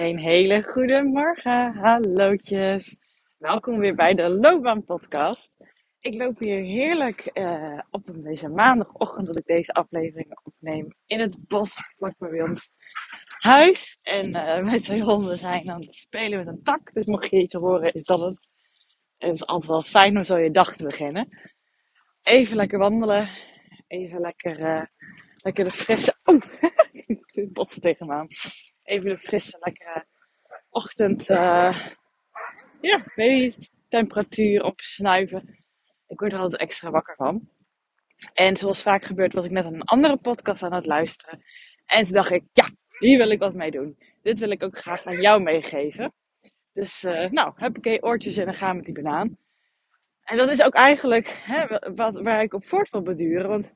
Een hele goede morgen, hallootjes. Welkom weer bij de Loopbaan Podcast. Ik loop hier heerlijk uh, op deze maandagochtend dat ik deze aflevering opneem in het bos vlak bij ons huis. En uh, mijn twee honden zijn aan het spelen met een tak. Dus mocht je iets horen, is dat het. Het is altijd wel fijn om zo je dag te beginnen. Even lekker wandelen. Even lekker, uh, lekker de frisse... Oh, ik botsen tegen me aan even de frisse, lekkere ochtend. Uh, ja, weet temperatuur opsnuiven. Ik word er altijd extra wakker van. En zoals vaak gebeurt, was ik net een andere podcast aan het luisteren. En toen dacht ik, ja, hier wil ik wat mee doen. Dit wil ik ook graag aan jou meegeven. Dus, uh, nou, heb ik oortjes en dan gaan met die banaan. En dat is ook eigenlijk hè, wat, waar ik op voort wil beduren. Want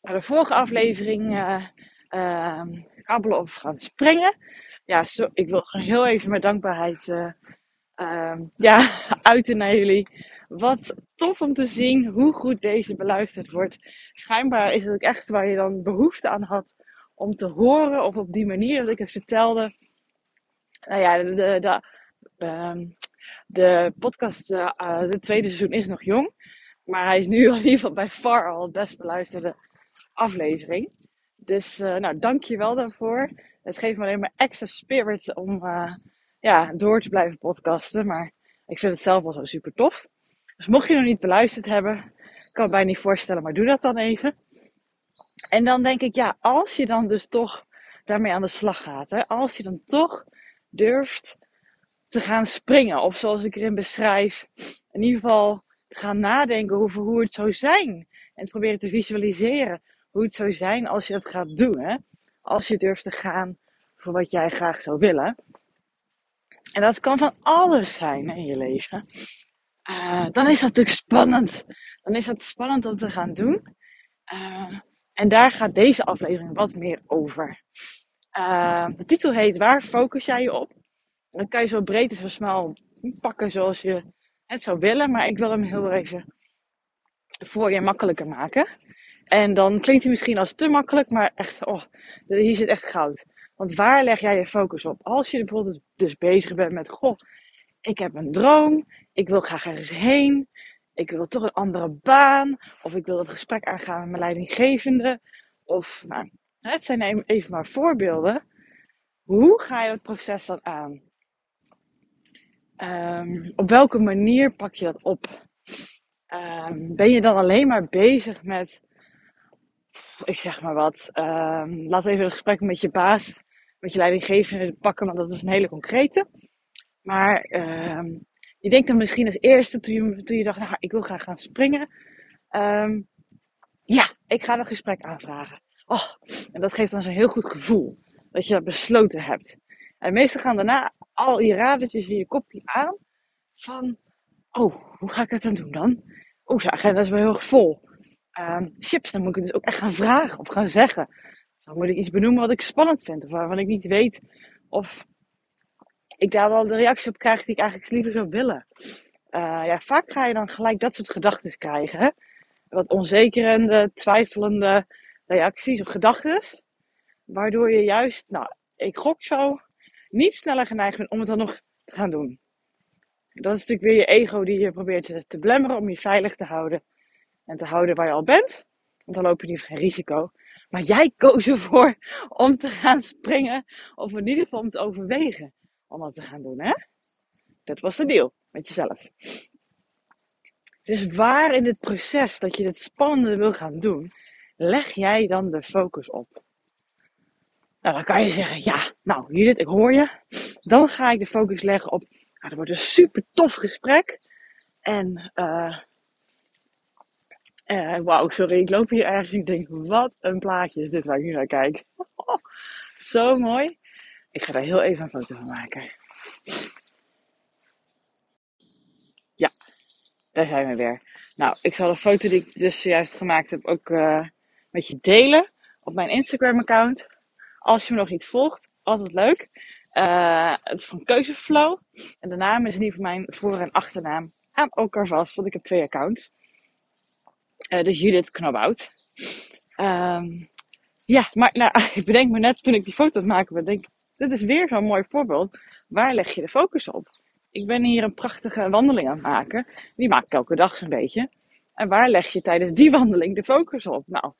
de vorige aflevering uh, uh, kabbelen of gaan springen. Ja, zo, ik wil gewoon heel even mijn dankbaarheid uh, uh, ja, uiten naar jullie. Wat tof om te zien hoe goed deze beluisterd wordt. Schijnbaar is het ook echt waar je dan behoefte aan had om te horen. Of op die manier dat ik het vertelde. Nou ja, de, de, de, ehm, de podcast, uh, het tweede seizoen is nog jong. Maar hij is nu in ieder geval bij far al het best beluisterde aflevering. Dus uh, nou, dank je wel daarvoor. Het geeft me alleen maar extra spirit om uh, ja, door te blijven podcasten. Maar ik vind het zelf wel zo super tof. Dus mocht je nog niet beluisterd hebben, kan het mij niet voorstellen, maar doe dat dan even. En dan denk ik, ja, als je dan dus toch daarmee aan de slag gaat, hè, als je dan toch durft te gaan springen, of zoals ik erin beschrijf, in ieder geval te gaan nadenken over hoe het zou zijn en proberen te visualiseren hoe het zou zijn als je dat gaat doen. Hè? Als je durft te gaan voor wat jij graag zou willen. En dat kan van alles zijn in je leven. Uh, dan is dat natuurlijk spannend. Dan is het spannend om te gaan doen. Uh, en daar gaat deze aflevering wat meer over. Uh, de titel heet Waar focus jij je op? Dan kan je zo breed en zo smal pakken zoals je het zou willen. Maar ik wil hem heel even voor je makkelijker maken. En dan klinkt hij misschien als te makkelijk, maar echt, oh, hier zit echt goud. Want waar leg jij je focus op? Als je bijvoorbeeld dus bezig bent met, goh, ik heb een droom, ik wil graag ergens heen, ik wil toch een andere baan, of ik wil dat gesprek aangaan met mijn leidinggevende, of, nou, het zijn even maar voorbeelden. Hoe ga je het proces dan aan? Um, op welke manier pak je dat op? Um, ben je dan alleen maar bezig met ik zeg maar wat, um, laat even een gesprek met je baas, met je leidinggevende pakken, want dat is een hele concrete. Maar um, je denkt dan misschien als eerste, toen je, dacht, nou, ik wil graag gaan springen. Um, ja, ik ga een gesprek aanvragen. Oh, en dat geeft dan zo'n heel goed gevoel, dat je dat besloten hebt. En meestal gaan daarna al je radertjes in je kopje aan van, oh, hoe ga ik dat dan doen dan? Oh, zijn agenda is wel heel erg vol um, chips, dan moet ik het dus ook echt gaan vragen of gaan zeggen. Dan moet ik iets benoemen wat ik spannend vind of waarvan ik niet weet of ik daar wel de reactie op krijg die ik eigenlijk liever zou willen. Uh, ja, vaak ga je dan gelijk dat soort gedachten krijgen. Wat onzekerende, twijfelende reacties of gedachten. Waardoor je juist, nou, ik gok zo, niet sneller geneigd bent om het dan nog te gaan doen. Dat is natuurlijk weer je ego die je probeert te, te blemmeren om je veilig te houden en te houden waar je al bent. Want dan loop je niet geen risico. Maar jij koos ervoor om te gaan springen. Of in ieder geval om te overwegen om dat te gaan doen. Hè? Dat was de deal met jezelf. Dus waar in het proces dat je het spannende wil gaan doen, leg jij dan de focus op? Nou, dan kan je zeggen, ja, nou Judith, ik hoor je. Dan ga ik de focus leggen op, nou, dat wordt een super tof gesprek. En uh, uh, Wauw, sorry, ik loop hier ergens. Ik denk, wat een plaatje is dit waar ik nu naar kijk. zo mooi. Ik ga daar heel even een foto van maken. Ja, daar zijn we weer. Nou, ik zal de foto die ik dus zojuist gemaakt heb ook uh, met je delen op mijn Instagram account. Als je me nog niet volgt, altijd leuk. Uh, het is van Keuzeflow. En de naam is ieder geval mijn voor- en achternaam aan elkaar vast, want ik heb twee accounts. Uh, dus Judith Knobhout. Um, ja, maar nou, ik bedenk me net toen ik die foto aan het maken denk dit is weer zo'n mooi voorbeeld. Waar leg je de focus op? Ik ben hier een prachtige wandeling aan het maken. Die maak ik elke dag zo'n beetje. En waar leg je tijdens die wandeling de focus op? Nou,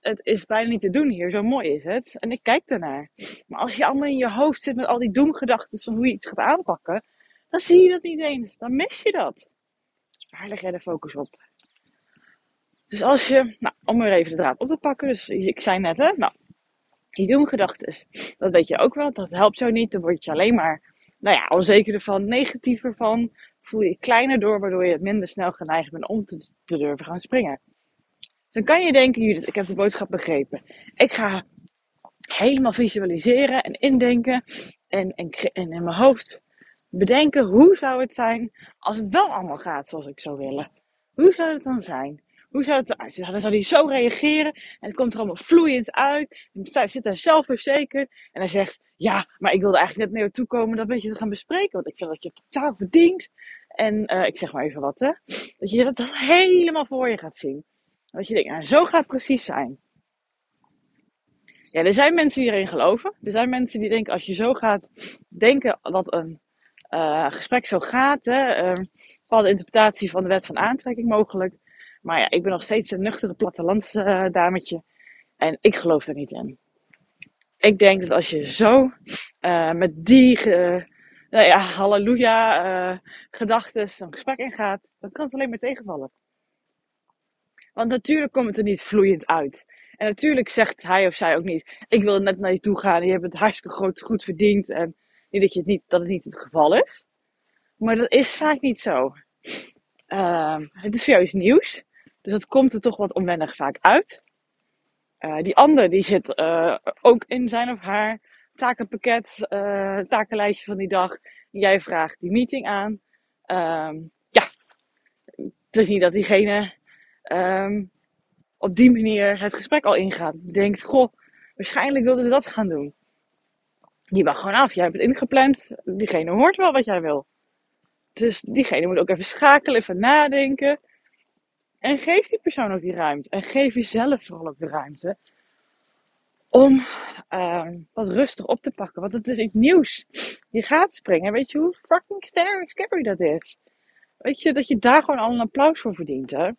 het is bijna niet te doen hier, zo mooi is het. En ik kijk ernaar. Maar als je allemaal in je hoofd zit met al die doemgedachten van hoe je iets gaat aanpakken, dan zie je dat niet eens. Dan mis je dat. Waar leg jij de focus op? Dus als je, nou, om weer even de draad op te pakken. Dus ik zei net, hè, nou, die doemgedachten, dat weet je ook wel. Dat helpt jou niet. Dan word je alleen maar, nou ja, onzeker ervan, negatiever van. Voel je kleiner door, waardoor je het minder snel geneigd bent om te, durven gaan springen. Dan kan je denken, Judith, ik heb de boodschap begrepen. Ik ga helemaal visualiseren en indenken en, en, en in mijn hoofd bedenken hoe zou het zijn als het wel allemaal gaat zoals ik zou willen. Hoe zou het dan zijn? Hoe zou het eruit zien? Dan zou hij zo reageren en het komt er allemaal vloeiend uit. En hij zit daar zelfverzekerd en hij zegt, ja, maar ik wilde eigenlijk net naar toe komen dat beetje te gaan bespreken, want ik vind dat je het totaal verdient. En uh, ik zeg maar even wat, hè. Dat je dat, helemaal voor je gaat zien. Dat je denkt, nou, zo gaat het precies zijn. Ja, er zijn mensen die erin geloven. Er zijn mensen die denken, als je zo gaat denken dat een uh, gesprek zo gaat, hè, uh, bepaalde interpretatie van de wet van aantrekking mogelijk. Maar ja, ik ben nog steeds een nuchtere plattelandsdametje. en ik geloof er niet in. Ik denk dat als je zo uh, met die nou ja, halleluja gedachten een gesprek ingaat, dan kan het alleen maar tegenvallen. Want natuurlijk komt het er niet vloeiend uit. En natuurlijk zegt hij of zij ook niet: Ik wil net naar je toe gaan je hebt het hartstikke groot, goed verdiend. En niet dat, je het niet, dat het niet het geval is. Maar dat is vaak niet zo. Uh, het is voor jou nieuws. Dus dat komt er toch wat onwennig vaak uit. Uh, die ander die zit uh, ook in zijn of haar takenpakket, uh, takenlijstje van die dag. Jij vraagt die meeting aan. Ehm, ja, het is niet dat diegene um, op die manier het gesprek al ingaat. Denkt, goh, waarschijnlijk wilden ze dat gaan doen. Die wacht gewoon af. Jij hebt het ingepland. Diegene hoort wel wat jij wil. Dus diegene moet ook even schakelen, even nadenken. En geef die persoon ook die ruimte. En geef jezelf vooral ook de ruimte. Om uh, wat rustig op te pakken. Want het is iets nieuws. Je gaat springen. Weet je hoe fucking scary dat is? Weet je, dat je daar gewoon al een applaus voor verdient. Hè?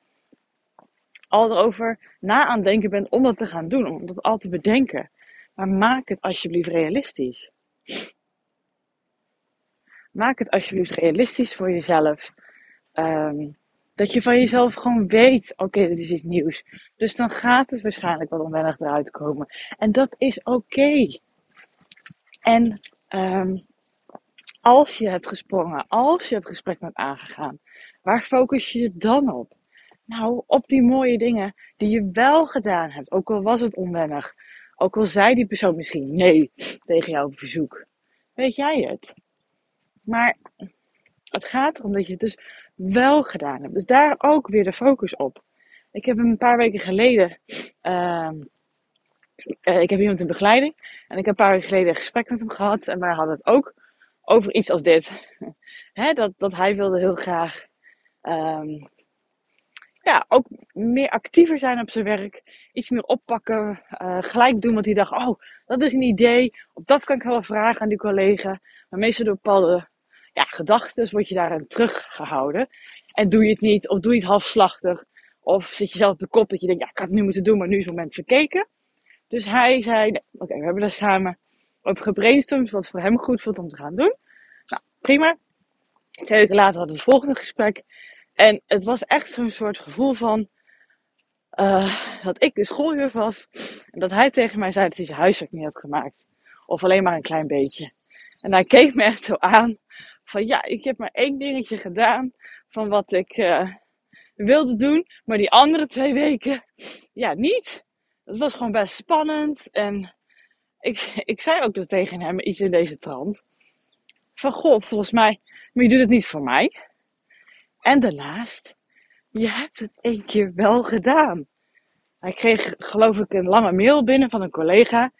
al erover na aan denken bent om dat te gaan doen, om dat al te bedenken. Maar maak het alsjeblieft realistisch. Maak het alsjeblieft realistisch voor jezelf. Um, dat je van jezelf gewoon weet, oké, dit is iets nieuws. Dus dan gaat het waarschijnlijk wel onwennig eruit komen. En dat is oké. En um, als je hebt gesprongen, als je het gesprek hebt aangegaan, waar focus je je dan op? Nou, op die mooie dingen die je wel gedaan hebt. Ook al was het onwennig. Ook al zei die persoon misschien nee tegen jouw verzoek. Weet jij het? Maar het gaat erom dat je het dus wel gedaan hebt. Dus daar ook weer de focus op. Ik heb een paar weken geleden. Uh, ik heb iemand in begeleiding. En ik heb een paar weken geleden een gesprek met hem gehad. En wij hadden het ook over iets als dit. dat, dat hij wilde heel graag. Um, ja, ook meer actiever zijn op zijn werk. Iets meer oppakken. Uh, gelijk doen wat hij dacht. Oh, dat is een idee. Of dat kan ik wel vragen aan die collega. Maar meestal door ja, gedachten word je daarin teruggehouden. En doe je het niet. Of doe je het halfslachtig. Of zit je zelf op de kop dat je denkt. Ja, ik had het nu moeten doen. Maar nu is het moment verkeken. Dus hij zei. Oké, we hebben daar samen over gebrainstormd. Wat voor hem goed voelt om te gaan doen. Nou, prima. Twee weken later hadden we het volgende gesprek. En het was echt zo'n soort gevoel van uh, dat ik de schooljuf was. En dat hij tegen mij zei dat hij zijn huiswerk niet had gemaakt. Of alleen maar een klein beetje. En hij keek me echt zo aan. Van ja, ik heb maar één dingetje gedaan. Van wat ik uh, wilde doen. Maar die andere twee weken, ja, niet. Het was gewoon best spannend. En ik, ik zei ook tegen hem iets in deze trant. Van god, volgens mij, maar je doet het niet voor mij. En daarnaast, je hebt het één keer wel gedaan. Hij kreeg, geloof ik, een lange mail binnen van een collega.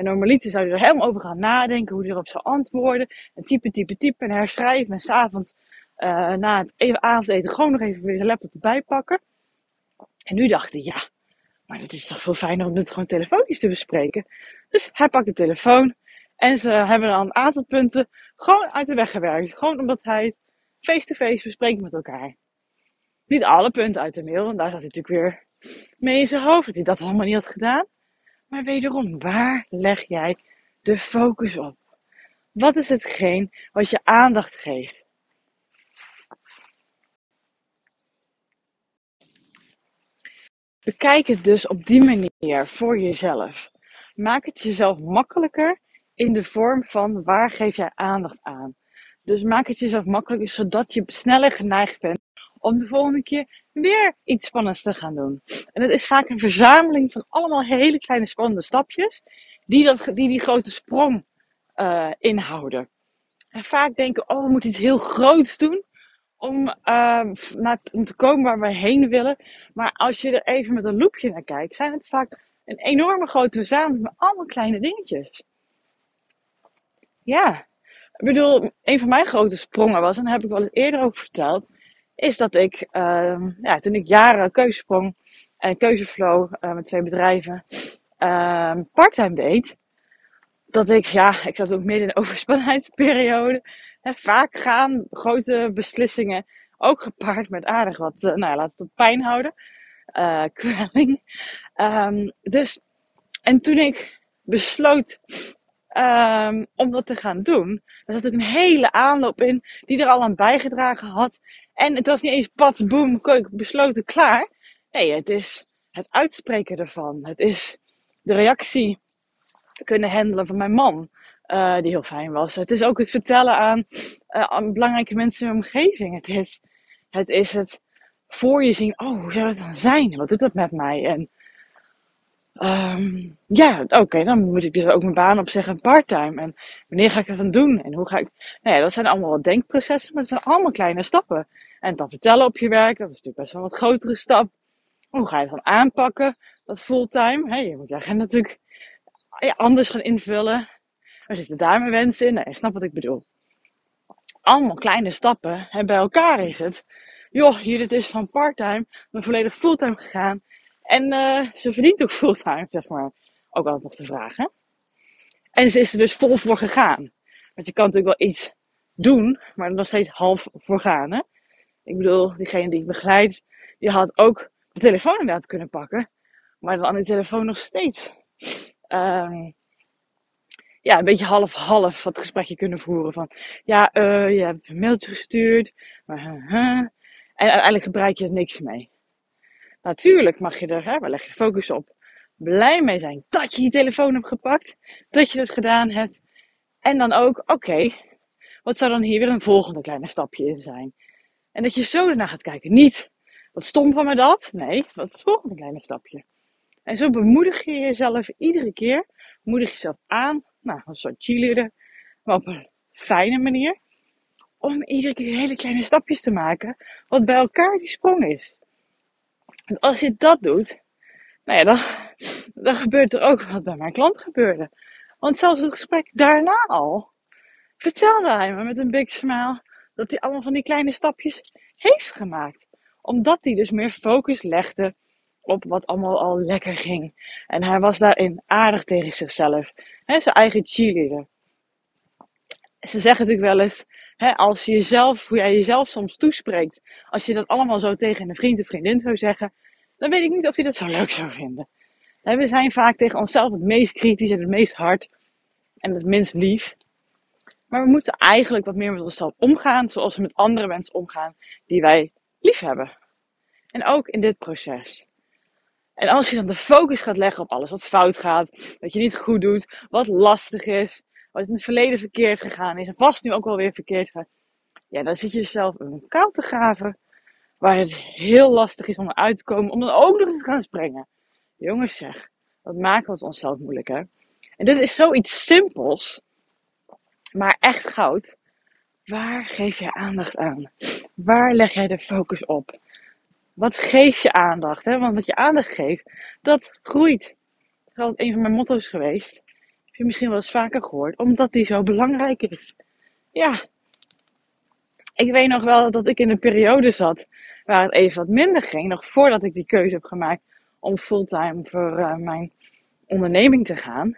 En normaliter zou hij er helemaal over gaan nadenken, hoe hij erop zou antwoorden. En typen, typen, typen en herschrijven. En s'avonds, uh, na het even avondeten, gewoon nog even weer de laptop erbij pakken. En nu dacht hij, ja, maar het is toch veel fijner om dit gewoon telefonisch te bespreken. Dus hij pakt de telefoon En ze hebben dan een aantal punten gewoon uit de weg gewerkt. Gewoon omdat hij face-to-face bespreekt met elkaar. Niet alle punten uit de mail, want daar zat hij natuurlijk weer mee in zijn hoofd dat hij dat allemaal niet had gedaan. Maar wederom, waar leg jij de focus op? Wat is hetgeen wat je aandacht geeft? Bekijk het dus op die manier voor jezelf. Maak het jezelf makkelijker in de vorm van waar geef jij aandacht aan. Dus maak het jezelf makkelijker zodat je sneller geneigd bent om de volgende keer weer iets spannends te gaan doen. En het is vaak een verzameling van allemaal hele kleine spannende stapjes die dat, die, die grote sprong uh, inhouden. En vaak denken, oh, we moeten iets heel groots doen om, uh, naar, om te komen waar we heen willen. Maar als je er even met een loepje naar kijkt, zijn het vaak een enorme grote verzameling met allemaal kleine dingetjes. Ja, ik bedoel, een van mijn grote sprongen was, en daar heb ik wel eens eerder over verteld, is dat ik, uh, ja, toen ik jaren keuzesprong en keuzeflow uh, met twee bedrijven uh, parttime deed, dat ik, ja, ik zat ook midden in de overspannenheidsperiode. Hè, vaak gaan grote beslissingen ook gepaard met aardig wat, uh, nou ja, laat het op pijn houden. Uh, kwelling. Um, dus, en toen ik besloot om dat te gaan doen, daar zat ook een hele aanloop in die er al aan bijgedragen had. En het was niet eens pats, boem, besloten, klaar. Nee, het is het uitspreken ervan. Het is de reactie kunnen handelen van mijn man. Uh, die heel fijn was. Het is ook het vertellen aan, uh, aan belangrijke mensen in mijn omgeving. Het is, het is het voor je zien. Oh, hoe zou dat dan zijn? Wat doet dat met mij? En um, ja, oké, dan moet ik dus ook mijn baan opzeggen parttime. En wanneer ga ik dat dan doen? En hoe ga ik... Nou ja, dat zijn allemaal wat denkprocessen, maar het zijn allemaal kleine stappen. En dan vertellen op je werk, dat is natuurlijk best wel een wat grotere stap. Hoe ga je het dan aanpakken, dat fulltime? Hey, je moet je agenda natuurlijk anders gaan invullen. Er zitten daar mijn wensen in. Nee, je snapt wat ik bedoel. Allemaal kleine stappen. En bij elkaar is het. Joh, hier dit is van parttime naar volledig fulltime gegaan. En uh, ze verdient ook fulltime, zeg maar. Ook altijd nog te vragen. En ze is er dus vol voor gegaan. Want je kan natuurlijk wel iets doen, maar er nog steeds half voor gaan. Hè? Ik bedoel, diegene die ik begeleid, die had ook de telefoon inderdaad kunnen pakken. Maar dan die telefoon nog steeds um, ja, een beetje half-half wat gesprekje kunnen voeren. Van ja, uh, je hebt een mailtje gestuurd, maar en uiteindelijk gebruik je er niks mee. Natuurlijk mag je er, hè, waar leg je focus op, blij mee zijn dat je je telefoon hebt gepakt, dat je het gedaan hebt. En dan ook, oké, wat zou dan hier weer een volgende kleine stapje in zijn? En dat je zo ernaar gaat kijken. Niet, wat stom van me dat? Nee, wat is het volgende kleine stapje? En zo bemoedig je jezelf iedere keer. Moedig jezelf aan. Nou, een soort cheerleader. Maar op een fijne manier. Om iedere keer hele kleine stapjes te maken. Wat bij elkaar die sprong is. En als je dat doet. Nou ja, dan, dan gebeurt er ook wat bij mijn klant gebeurde. Want zelfs het gesprek daarna al. Vertelde hij me met een big smile. Dat hij allemaal van die kleine stapjes heeft gemaakt. Omdat hij dus meer focus legde op wat allemaal al lekker ging. En hij was daarin aardig tegen zichzelf. Zijn eigen cheerleader. Ze zeggen natuurlijk wel eens, als je jezelf, hoe jij jezelf soms toespreekt, als je dat allemaal zo tegen een vriend of vriendin zou zeggen, dan weet ik niet of hij dat zo leuk zou vinden. we zijn vaak tegen onszelf het meest kritisch en het meest hard en het minst lief. Maar we moeten eigenlijk wat meer met onszelf omgaan, zoals we met andere mensen omgaan die wij lief hebben. En ook in dit proces. En als je dan de focus gaat leggen op alles wat fout gaat, wat je niet goed doet, wat lastig is, wat in het verleden verkeerd gegaan is en vast nu ook wel weer verkeerd gaat, ja, dan zit je jezelf een koud te waar het heel lastig is om eruit te komen, om dan ook nog eens te gaan springen. Jongens zeg, dat maken we het onszelf moeilijk hè. En dit is zoiets simpels, maar echt goud. Waar geef je aandacht aan? Waar leg jij de focus op? Wat geef je aandacht? Hè? Want wat je aandacht geeft, dat groeit. Dat is altijd een van mijn motto's geweest. Heb je misschien wel eens vaker gehoord. Omdat die zo belangrijk is. Ja. Ik weet nog wel dat ik in een periode zat waar het even wat minder ging. Nog voordat ik die keuze heb gemaakt om fulltime voor uh, mijn onderneming te gaan.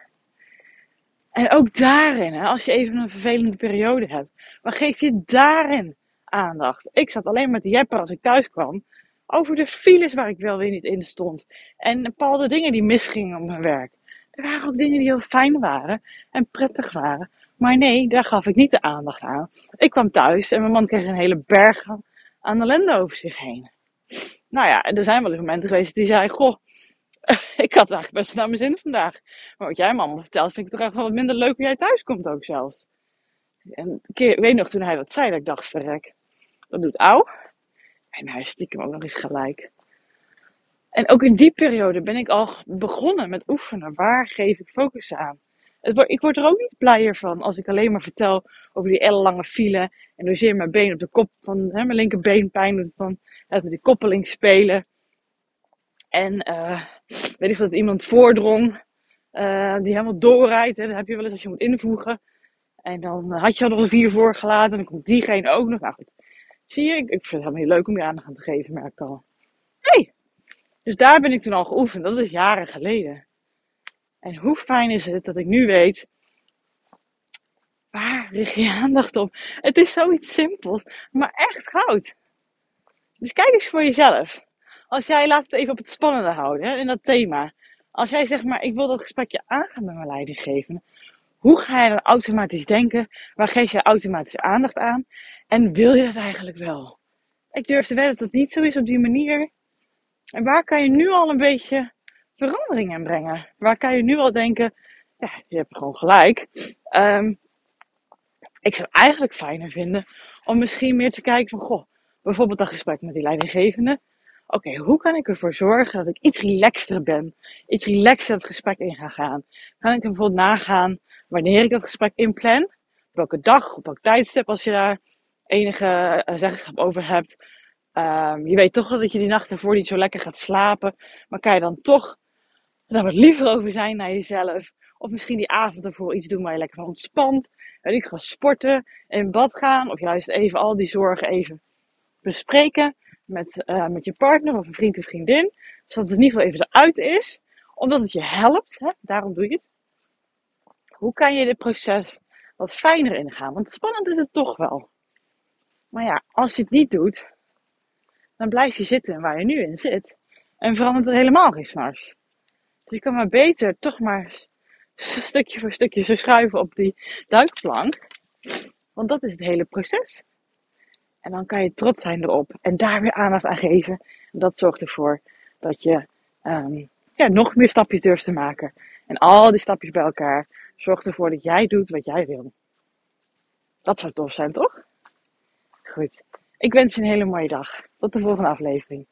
En ook daarin, hè, als je even een vervelende periode hebt, waar geef je daarin aandacht? Ik zat alleen met de jepper als ik thuis kwam over de files waar ik wel weer niet in stond. En bepaalde dingen die misgingen op mijn werk. Er waren ook dingen die heel fijn waren en prettig waren. Maar nee, daar gaf ik niet de aandacht aan. Ik kwam thuis en mijn man kreeg een hele berg aan ellende over zich heen. Nou ja, en er zijn wel eens momenten geweest die zei: Goh, ik had eigenlijk best naar mijn zin vandaag. Maar wat jij mama vertelt, vind ik toch wel wat minder leuk hoe jij thuis komt ook zelfs. En ik weet nog toen hij dat zei, dat ik dacht: Verrek, dat doet ouw. En hij stiekem ook nog eens gelijk. En ook in die periode ben ik al begonnen met oefenen. Waar geef ik focus aan? Ik word er ook niet blijer van als ik alleen maar vertel over die ellenlange file. En hoe zeer mijn been op de kop van hè, mijn linkerbeen pijn doet van het met die koppeling spelen. En uh, weet ik dat iemand voordrong uh, die helemaal doorrijdt. Dat heb je wel eens als je moet invoegen. En dan had je al nog een vier voorgelaten. En dan komt diegene ook nog. Nou goed. Zie je, ik, vind het helemaal heel leuk om je aandacht aan te geven, merk ik al. Hey! Dus daar ben ik toen al geoefend. Dat is jaren geleden. En hoe fijn is het dat ik nu weet, waar richt je aandacht op? Het is zoiets simpels, maar echt goud. Dus kijk eens voor jezelf. Als jij, laat het even op het spannende houden, hè, in dat thema. Als jij zegt, maar ik wil dat gesprekje aangaan met mijn leidinggevende. Hoe ga je dan automatisch denken? Waar geef je automatisch aandacht aan? En wil je dat eigenlijk wel? Ik durf te wedden dat het niet zo is op die manier. En waar kan je nu al een beetje verandering in brengen? Waar kan je nu al denken, ja, je hebt gewoon gelijk. Um, ik zou eigenlijk fijner vinden om misschien meer te kijken van, goh, bijvoorbeeld dat gesprek met die leidinggevende. Oké, hoe kan ik ervoor zorgen dat ik iets relaxter ben? Iets relaxter het gesprek in ga gaan? Kan ik bijvoorbeeld nagaan wanneer ik dat gesprek inplan? Op welke dag, op welk tijdstip als je daar enige uh, zeggenschap over hebt. Um, je weet toch wel dat je die nacht ervoor niet zo lekker gaat slapen. Maar kan je dan toch daar wat liever over zijn naar jezelf? Of misschien die avond ervoor iets doen waar je lekker van ontspant. En ik ga sporten, in bad gaan. Of juist even al die zorgen even bespreken met, uh, met je partner of een vriend of vriendin. Zodat het in ieder geval even eruit is. Omdat het je helpt. Hè? Daarom doe je het. Hoe kan je dit proces wat fijner ingaan? Want spannend is het toch wel. Maar ja, als je het niet doet, dan blijf je zitten waar je nu in zit. En verandert het helemaal geen s'nachts. Dus je kan maar beter toch maar stukje voor stukje zo schuiven op die duikplank. Want dat is het hele proces. En dan kan je trots zijn erop en daar weer aandacht aan geven. En dat zorgt ervoor dat je um, ja, nog meer stapjes durft te maken. En al die stapjes bij elkaar zorgt ervoor dat jij doet wat jij wil. Dat zou tof zijn, toch? Goed. Ik wens je een hele mooie dag. Tot de volgende aflevering.